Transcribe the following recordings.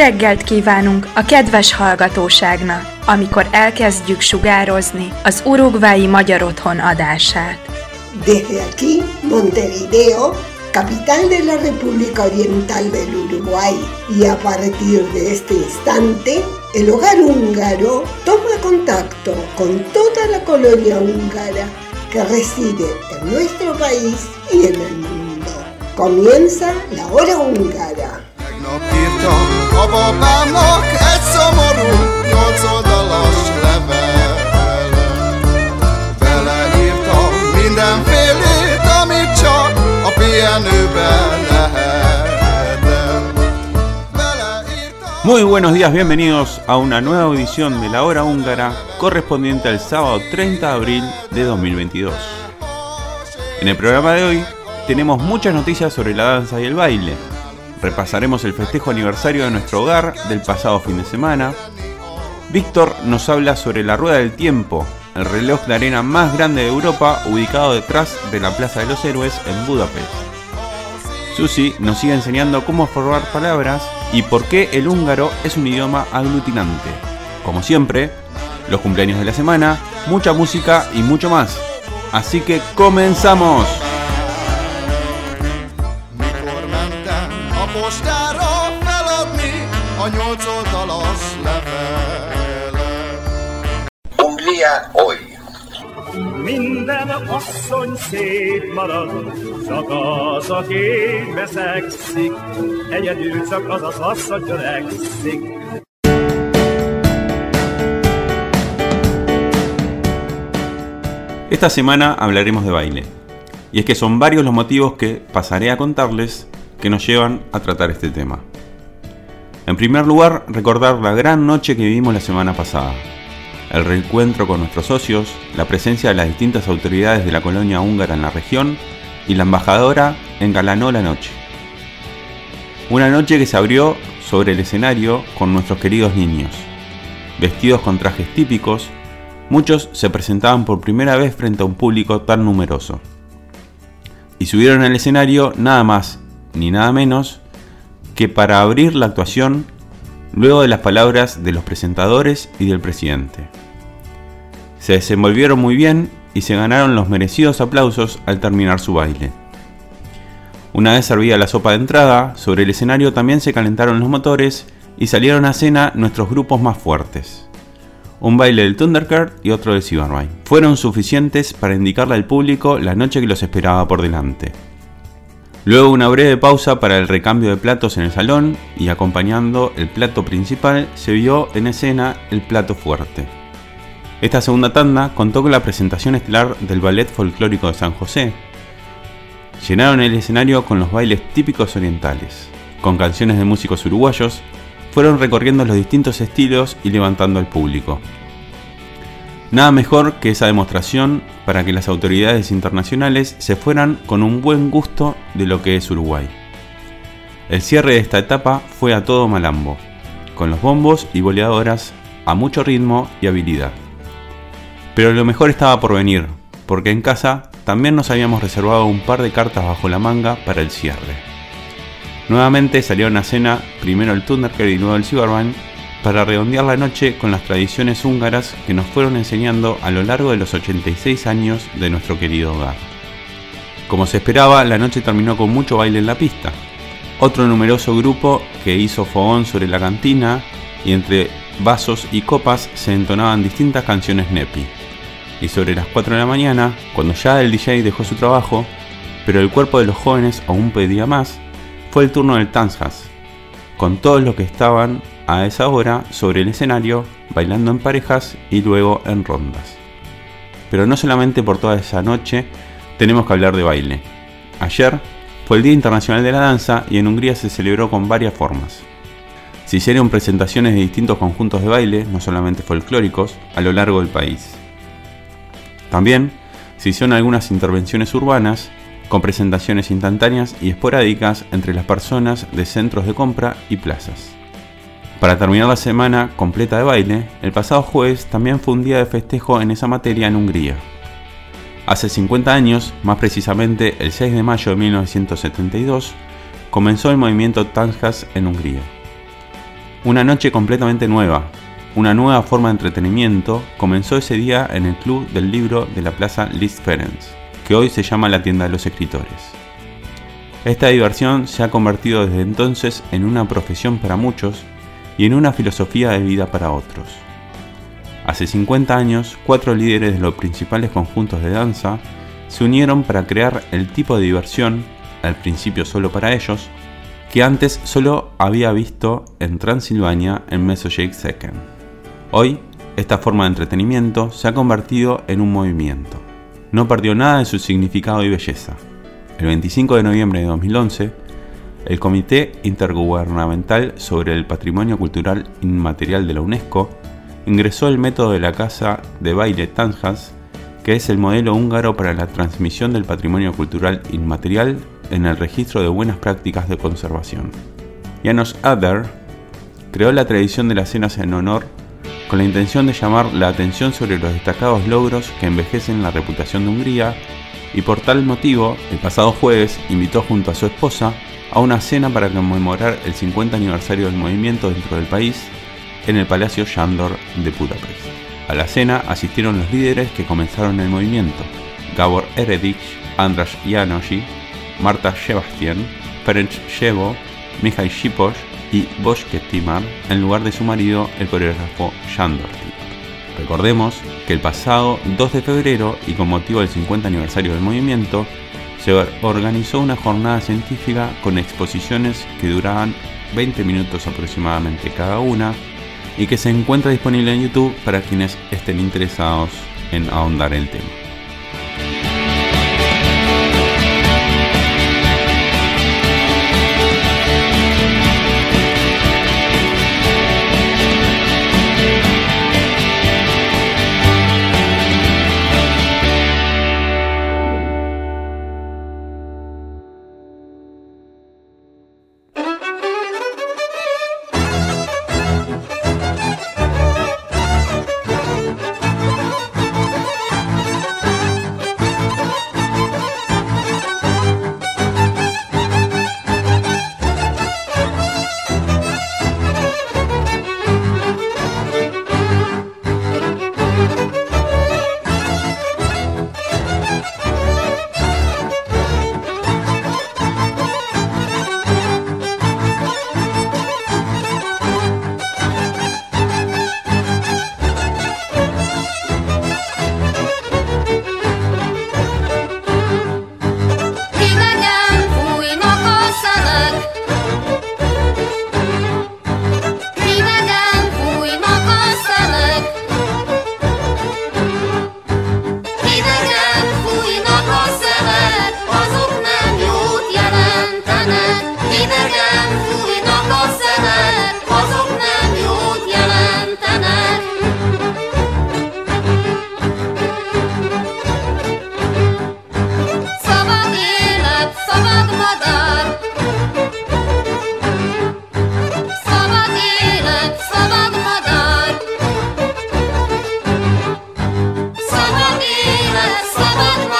reggelt kívánunk a kedves hallgatóságnak, amikor elkezdjük sugározni az urugvái Magyar Otthon adását. Desde aquí, Montevideo, capital de la República Oriental del Uruguay, y a partir de este instante, el hogar húngaro toma contacto con toda la colonia húngara que reside en nuestro país y en el mundo. Comienza la hora húngara. Muy buenos días, bienvenidos a una nueva edición de la hora húngara correspondiente al sábado 30 de abril de 2022. En el programa de hoy tenemos muchas noticias sobre la danza y el baile. Repasaremos el festejo aniversario de nuestro hogar del pasado fin de semana. Víctor nos habla sobre la Rueda del Tiempo, el reloj de arena más grande de Europa ubicado detrás de la Plaza de los Héroes en Budapest. Susi nos sigue enseñando cómo formar palabras y por qué el húngaro es un idioma aglutinante. Como siempre, los cumpleaños de la semana, mucha música y mucho más. Así que comenzamos. Esta semana hablaremos de baile. Y es que son varios los motivos que pasaré a contarles que nos llevan a tratar este tema. En primer lugar, recordar la gran noche que vivimos la semana pasada. El reencuentro con nuestros socios, la presencia de las distintas autoridades de la colonia húngara en la región y la embajadora engalanó la noche. Una noche que se abrió sobre el escenario con nuestros queridos niños. Vestidos con trajes típicos, muchos se presentaban por primera vez frente a un público tan numeroso. Y subieron al escenario nada más ni nada menos que para abrir la actuación luego de las palabras de los presentadores y del presidente. Se desenvolvieron muy bien y se ganaron los merecidos aplausos al terminar su baile. Una vez servida la sopa de entrada, sobre el escenario también se calentaron los motores y salieron a cena nuestros grupos más fuertes. Un baile del Thundercard y otro del Silvermine. Fueron suficientes para indicarle al público la noche que los esperaba por delante. Luego una breve pausa para el recambio de platos en el salón y acompañando el plato principal se vio en escena el plato fuerte. Esta segunda tanda contó con la presentación estelar del Ballet Folclórico de San José. Llenaron el escenario con los bailes típicos orientales. Con canciones de músicos uruguayos, fueron recorriendo los distintos estilos y levantando al público. Nada mejor que esa demostración para que las autoridades internacionales se fueran con un buen gusto de lo que es Uruguay. El cierre de esta etapa fue a todo malambo, con los bombos y boleadoras a mucho ritmo y habilidad. Pero lo mejor estaba por venir, porque en casa también nos habíamos reservado un par de cartas bajo la manga para el cierre. Nuevamente salieron a cena primero el Thundercard y luego el Silverman para redondear la noche con las tradiciones húngaras que nos fueron enseñando a lo largo de los 86 años de nuestro querido hogar. Como se esperaba, la noche terminó con mucho baile en la pista. Otro numeroso grupo que hizo fogón sobre la cantina y entre vasos y copas se entonaban distintas canciones Nepi. Y sobre las 4 de la mañana, cuando ya el DJ dejó su trabajo, pero el cuerpo de los jóvenes aún pedía más, fue el turno del Tanzas, con todos los que estaban a esa hora sobre el escenario, bailando en parejas y luego en rondas. Pero no solamente por toda esa noche tenemos que hablar de baile. Ayer fue el Día Internacional de la Danza y en Hungría se celebró con varias formas. Se hicieron presentaciones de distintos conjuntos de baile, no solamente folclóricos, a lo largo del país. También se hicieron algunas intervenciones urbanas con presentaciones instantáneas y esporádicas entre las personas de centros de compra y plazas. Para terminar la semana completa de baile, el pasado jueves también fue un día de festejo en esa materia en Hungría. Hace 50 años, más precisamente el 6 de mayo de 1972, comenzó el movimiento Tanjas en Hungría. Una noche completamente nueva, una nueva forma de entretenimiento comenzó ese día en el Club del Libro de la Plaza Liszt Ferenc, que hoy se llama la Tienda de los Escritores. Esta diversión se ha convertido desde entonces en una profesión para muchos y en una filosofía de vida para otros. Hace 50 años, cuatro líderes de los principales conjuntos de danza se unieron para crear el tipo de diversión, al principio solo para ellos, que antes solo había visto en Transilvania en Mesoshake Second. Hoy, esta forma de entretenimiento se ha convertido en un movimiento. No perdió nada de su significado y belleza. El 25 de noviembre de 2011, el Comité Intergubernamental sobre el Patrimonio Cultural Inmaterial de la UNESCO ingresó el método de la casa de baile Tanjas, que es el modelo húngaro para la transmisión del patrimonio cultural inmaterial en el registro de buenas prácticas de conservación. Janos Ader creó la tradición de las cenas en honor con la intención de llamar la atención sobre los destacados logros que envejecen la reputación de Hungría y por tal motivo, el pasado jueves invitó junto a su esposa a una cena para conmemorar el 50 aniversario del movimiento dentro del país en el Palacio Sándor de Budapest. A la cena asistieron los líderes que comenzaron el movimiento, Gabor Eredich, Andras Janosi, Marta Sebastian, Ferenc Shevo, Mikhail Shipos y Boschke Timar, en lugar de su marido, el coreógrafo Sándor Recordemos que el pasado 2 de febrero y con motivo del 50 aniversario del movimiento, se organizó una jornada científica con exposiciones que duraban 20 minutos aproximadamente cada una y que se encuentra disponible en YouTube para quienes estén interesados en ahondar el tema. Terima selamat malam.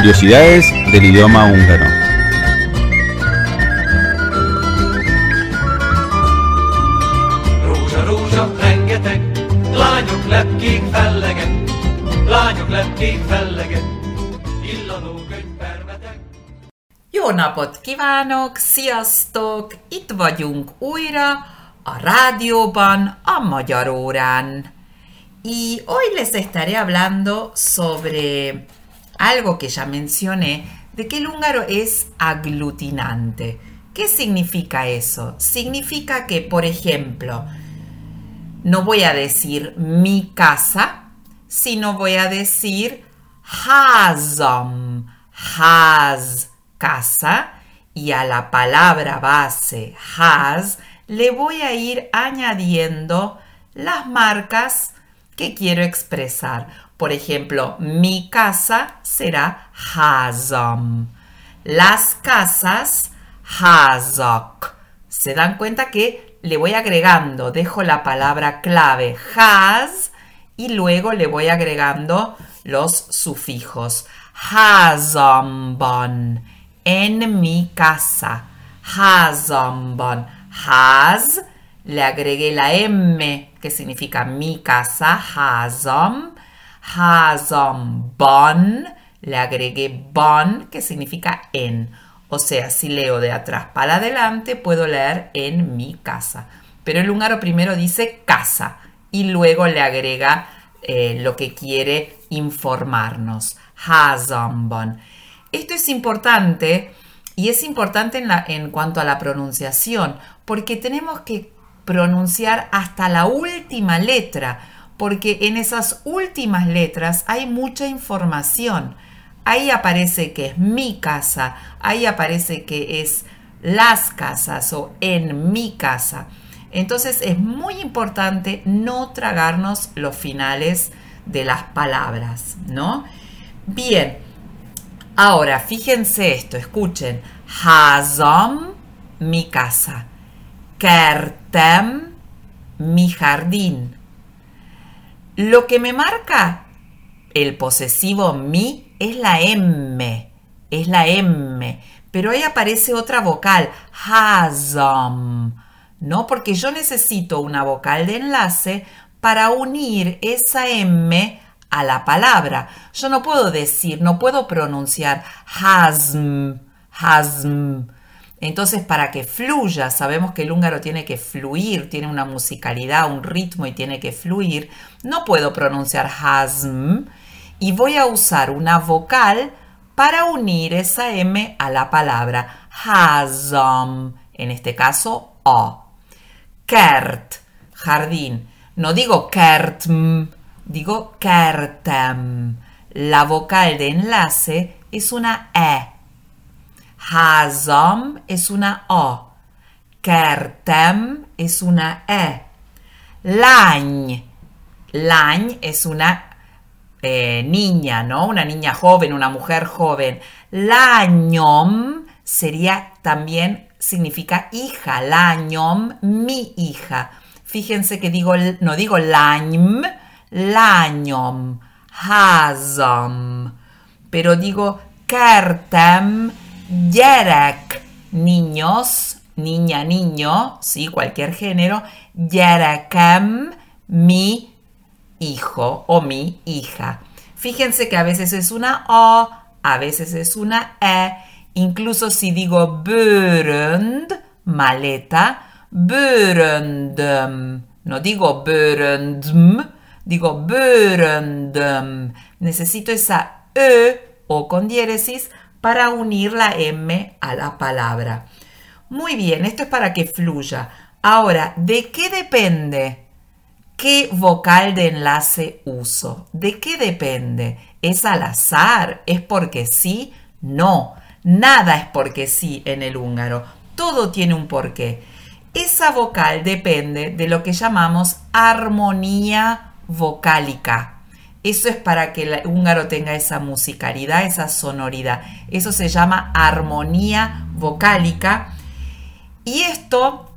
Curiosidades del idioma húngaro. Jó napot kívánok, sziasztok! Itt vagyunk újra a rádióban, a magyar órán. Y hoy les estaré hablando sobre algo que ya mencioné, de que el húngaro es aglutinante. ¿Qué significa eso? Significa que, por ejemplo, no voy a decir mi casa, sino voy a decir házam, haz, casa, y a la palabra base has le voy a ir añadiendo las marcas que quiero expresar. Por ejemplo, mi casa será hazam. Las casas hazak. Se dan cuenta que le voy agregando, dejo la palabra clave has y luego le voy agregando los sufijos. Hazamban. En mi casa. Hazamban. Haz. Le agregué la M que significa mi casa. Hazam. Hazamban. Le agregué ban que significa en. O sea, si leo de atrás para adelante, puedo leer en mi casa. Pero el húngaro primero dice casa y luego le agrega eh, lo que quiere informarnos. Hazamban. Esto es importante y es importante en, la- en cuanto a la pronunciación, porque tenemos que pronunciar hasta la última letra, porque en esas últimas letras hay mucha información. Ahí aparece que es mi casa, ahí aparece que es las casas o en mi casa. Entonces es muy importante no tragarnos los finales de las palabras, ¿no? Bien, ahora fíjense esto, escuchen. Hazam, mi casa. Kertem, mi jardín. Lo que me marca el posesivo mi es la M, es la M, pero ahí aparece otra vocal, hazam, ¿no? Porque yo necesito una vocal de enlace para unir esa M a la palabra. Yo no puedo decir, no puedo pronunciar hazm, hazm. Entonces, para que fluya, sabemos que el húngaro tiene que fluir, tiene una musicalidad, un ritmo y tiene que fluir. No puedo pronunciar hazm y voy a usar una vocal para unir esa M a la palabra hazam, en este caso O. Kert, jardín. No digo kertm, digo kertem. La vocal de enlace es una E. Hazam es una O. Kertem es una E. Lány. Lány es una eh, niña, ¿no? Una niña joven, una mujer joven. Lányom sería también, significa hija. Lányom, mi hija. Fíjense que digo, no digo lánym, lányom, hazam. Pero digo kertem, gyerek, niños, niña, niño, sí, cualquier género, gyerekem, mi hijo o mi hija. Fíjense que a veces es una O, a veces es una E, incluso si digo börönd, maleta, böröndöm, no digo böröndm, digo böröndöm. Necesito esa E o con diéresis para unir la M a la palabra. Muy bien, esto es para que fluya. Ahora, ¿de qué depende? ¿Qué vocal de enlace uso? ¿De qué depende? ¿Es al azar? ¿Es porque sí? No, nada es porque sí en el húngaro. Todo tiene un porqué. Esa vocal depende de lo que llamamos armonía vocálica. Eso es para que el húngaro tenga esa musicalidad, esa sonoridad. Eso se llama armonía vocálica. Y esto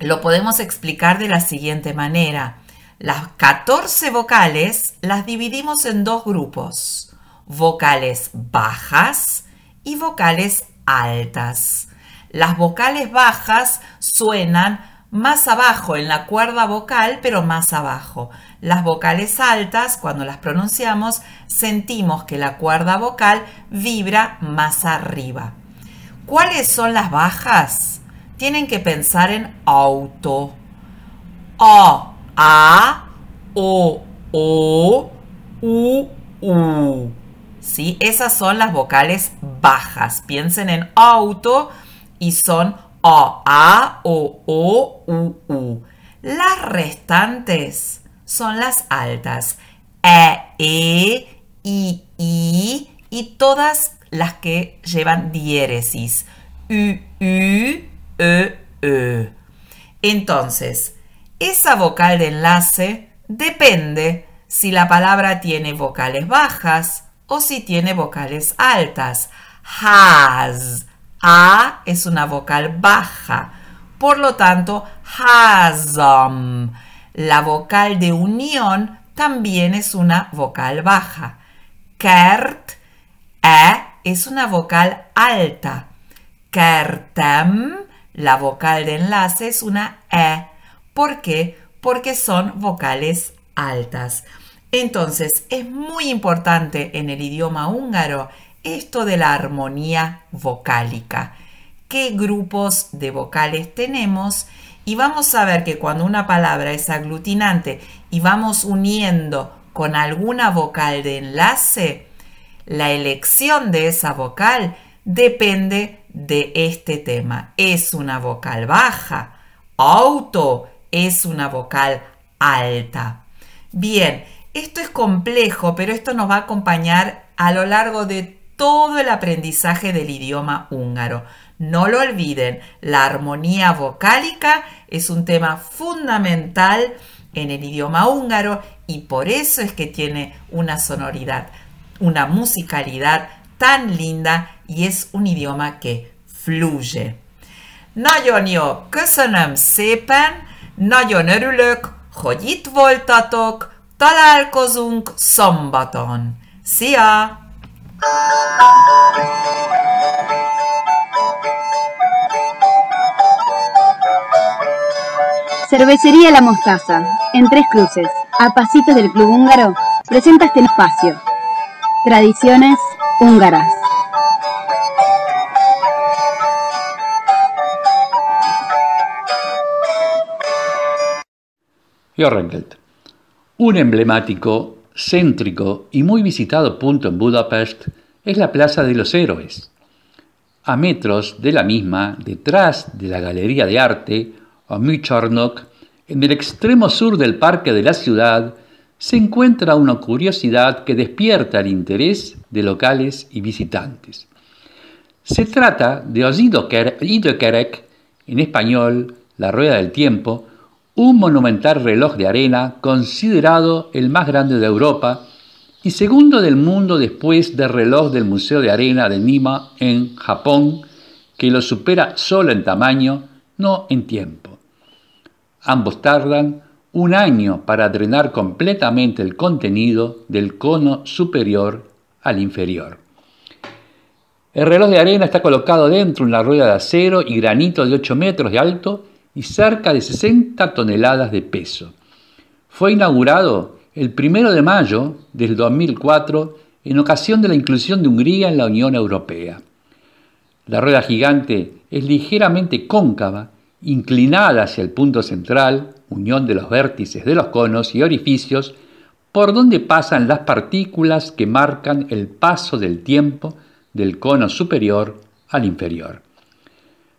lo podemos explicar de la siguiente manera. Las 14 vocales las dividimos en dos grupos. vocales bajas y vocales altas. Las vocales bajas suenan más abajo en la cuerda vocal, pero más abajo. Las vocales altas, cuando las pronunciamos, sentimos que la cuerda vocal vibra más arriba. ¿Cuáles son las bajas? Tienen que pensar en auto. O, A, O, O, U, U. ¿Sí? Esas son las vocales bajas. Piensen en auto y son O, A, O, O, U, U. Las restantes son las altas. E, E, I, I y todas las que llevan diéresis. U, U, E, E. Entonces, esa vocal de enlace depende si la palabra tiene vocales bajas o si tiene vocales altas. Has. A es una vocal baja. Por lo tanto, hasum. La vocal de unión también es una vocal baja. Kert, e, es una vocal alta. Kertem, la vocal de enlace es una e. ¿Por qué? Porque son vocales altas. Entonces, es muy importante en el idioma húngaro esto de la armonía vocálica. ¿Qué grupos de vocales tenemos? Y vamos a ver que cuando una palabra es aglutinante y vamos uniendo con alguna vocal de enlace, la elección de esa vocal depende de este tema. ¿Es una vocal baja? Auto es una vocal alta. Bien, esto es complejo, pero esto nos va a acompañar a lo largo de todo el aprendizaje del idioma húngaro. No lo olviden, la armonía vocálica es un tema fundamental en el idioma húngaro y por eso es que tiene una sonoridad, una musicalidad tan linda y es un idioma que fluye. Nagyon jó, köszönöm szépen, nagyon örülök, hogy itt voltatok, találkozunk szombaton. Szia! Cervecería La Mostaza, en Tres Cruces, a pasitos del Club Húngaro, presenta este espacio. Tradiciones húngaras. Jorrengeld. Un emblemático, céntrico y muy visitado punto en Budapest es la Plaza de los Héroes. A metros de la misma, detrás de la Galería de Arte, o Műcsarnok, en el extremo sur del parque de la ciudad, se encuentra una curiosidad que despierta el interés de locales y visitantes. Se trata de Időkerek, en español, la rueda del tiempo, un monumental reloj de arena considerado el más grande de Europa y segundo del mundo después del reloj del Museo de Arena de Nima en Japón, que lo supera solo en tamaño, no en tiempo. Ambos tardan un año para drenar completamente el contenido del cono superior al inferior. El reloj de arena está colocado dentro de una rueda de acero y granito de 8 metros de alto y cerca de 60 toneladas de peso. Fue inaugurado el 1 de mayo del 2004 en ocasión de la inclusión de Hungría en la Unión Europea. La rueda gigante es ligeramente cóncava, inclinada hacia el punto central, unión de los vértices de los conos y orificios, por donde pasan las partículas que marcan el paso del tiempo del cono superior al inferior.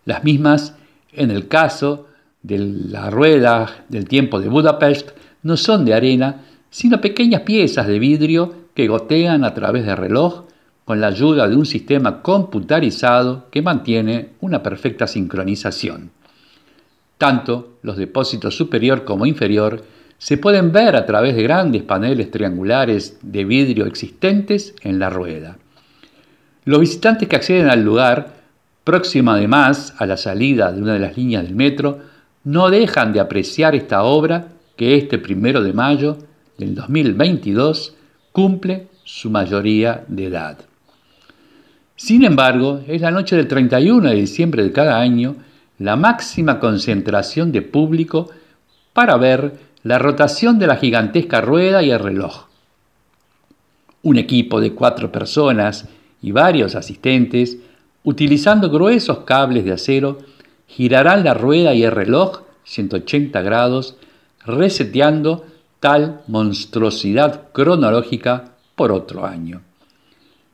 Las mismas en el caso de la rueda del tiempo de Budapest, no son de arena, sino pequeñas piezas de vidrio que gotean a través del reloj con la ayuda de un sistema computarizado que mantiene una perfecta sincronización. Tanto los depósitos superior como inferior se pueden ver a través de grandes paneles triangulares de vidrio existentes en la rueda. Los visitantes que acceden al lugar próximo además a la salida de una de las líneas del metro, no dejan de apreciar esta obra que este primero de mayo del 2022 cumple su mayoría de edad. Sin embargo, es la noche del 31 de diciembre de cada año la máxima concentración de público para ver la rotación de la gigantesca rueda y el reloj. Un equipo de cuatro personas y varios asistentes, utilizando gruesos cables de acero, girarán la rueda y el reloj 180 grados, reseteando tal monstruosidad cronológica por otro año.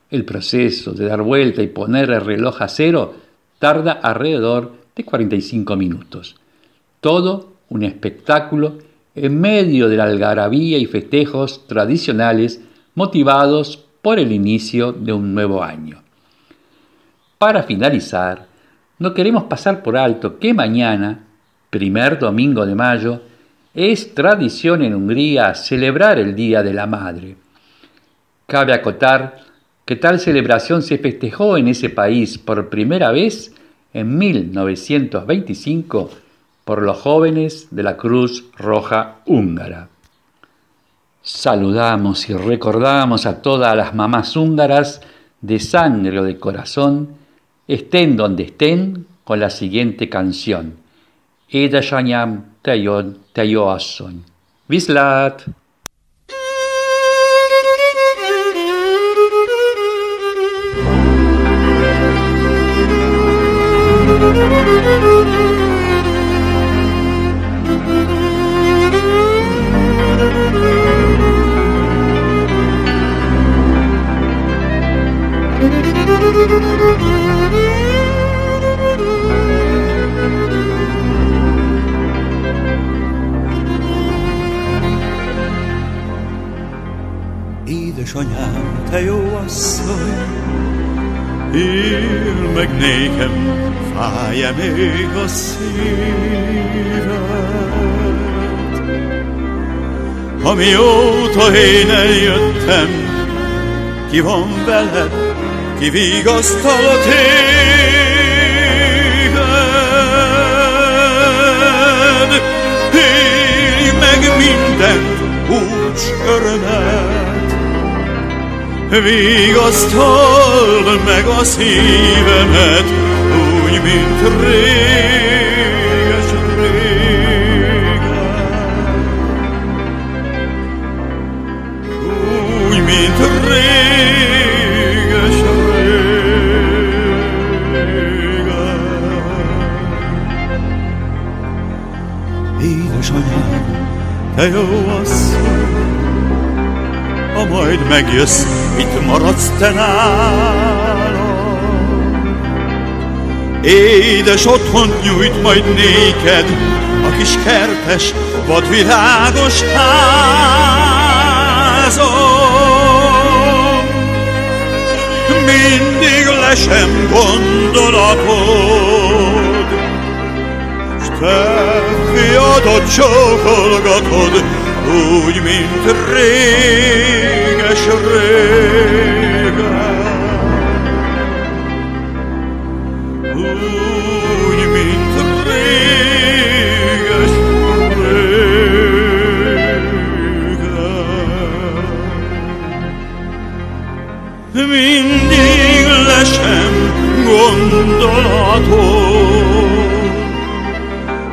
El proceso de dar vuelta y poner el reloj a cero tarda alrededor de 45 minutos. Todo un espectáculo en medio de la algarabía y festejos tradicionales motivados por el inicio de un nuevo año. Para finalizar, no queremos pasar por alto que mañana, primer domingo de mayo, es tradición en Hungría celebrar el Día de la Madre. Cabe acotar que tal celebración se festejó en ese país por primera vez en 1925 por los jóvenes de la Cruz Roja Húngara. Saludamos y recordamos a todas las mamás húngaras de sangre o de corazón, estén donde estén, con la siguiente canción. Édesanyám, te jó, te jó asszony. Viszlát! Édesanyám, te jó asszony, Ír meg nékem, fáj-e még a szíved? Amióta én eljöttem, ki van veled, ki vigasztal a téged? Élj meg mindent, hús örömet, Vigasztald meg a szívemet, úgy, mint réges régen. Úgy, mint réges régen. Édesanyám, te jó asszony, ha majd megjössz, itt maradsz te nálam. Édes otthont nyújt majd néked, a kis kertes, vadvilágos házom. Mindig lesem gondolatod, s te fiadot csókolgatod, úgy, mint réges régen. Úgy, mint réges régen. Mindig lesem gondolatod,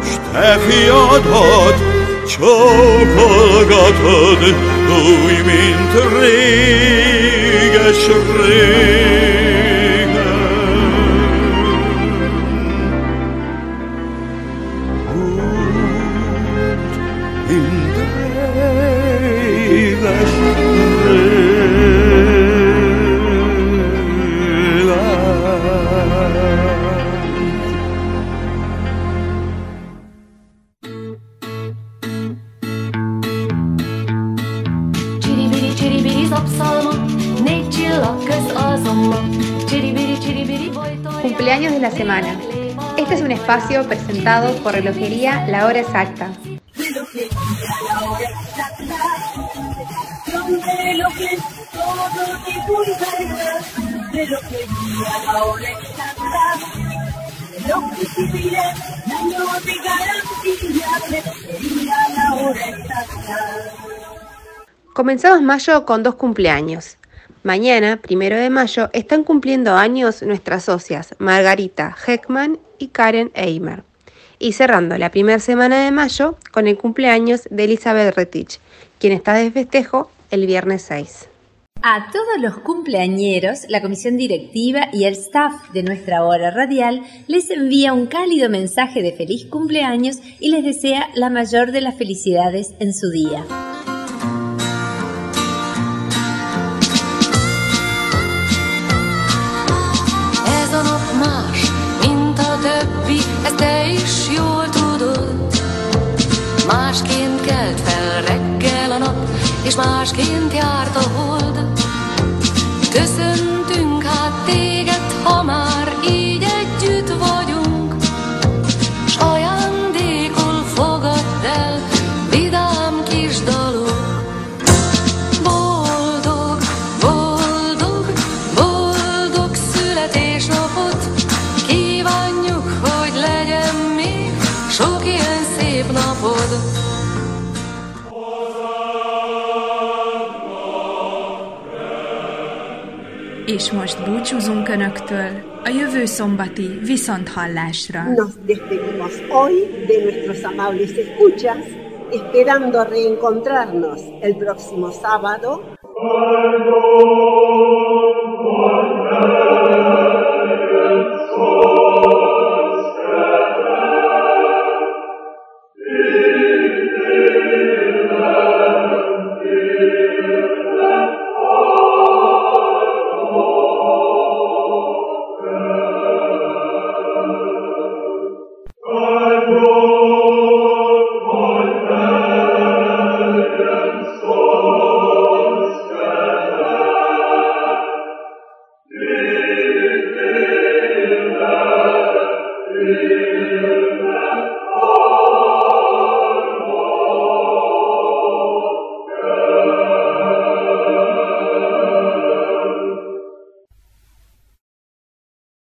s te fiadat Ciò colgato di lui mi intriga e espacio presentado por Relojería La Hora Exacta. Comenzamos mayo con dos cumpleaños. Mañana, primero de mayo, están cumpliendo años nuestras socias Margarita Heckman y Karen Eimer. Y cerrando la primera semana de mayo con el cumpleaños de Elizabeth Retich, quien está de festejo el viernes 6. A todos los cumpleañeros, la comisión directiva y el staff de nuestra hora radial les envía un cálido mensaje de feliz cumpleaños y les desea la mayor de las felicidades en su día. Ezt te is jól tudod. Másként kelt fel reggel a nap, és másként járt a hold. Önöktől a jövő szombati viszonthallásra. Nos despedimos hoy de nuestros amables escuchas, esperando reencontrarnos el próximo sábado.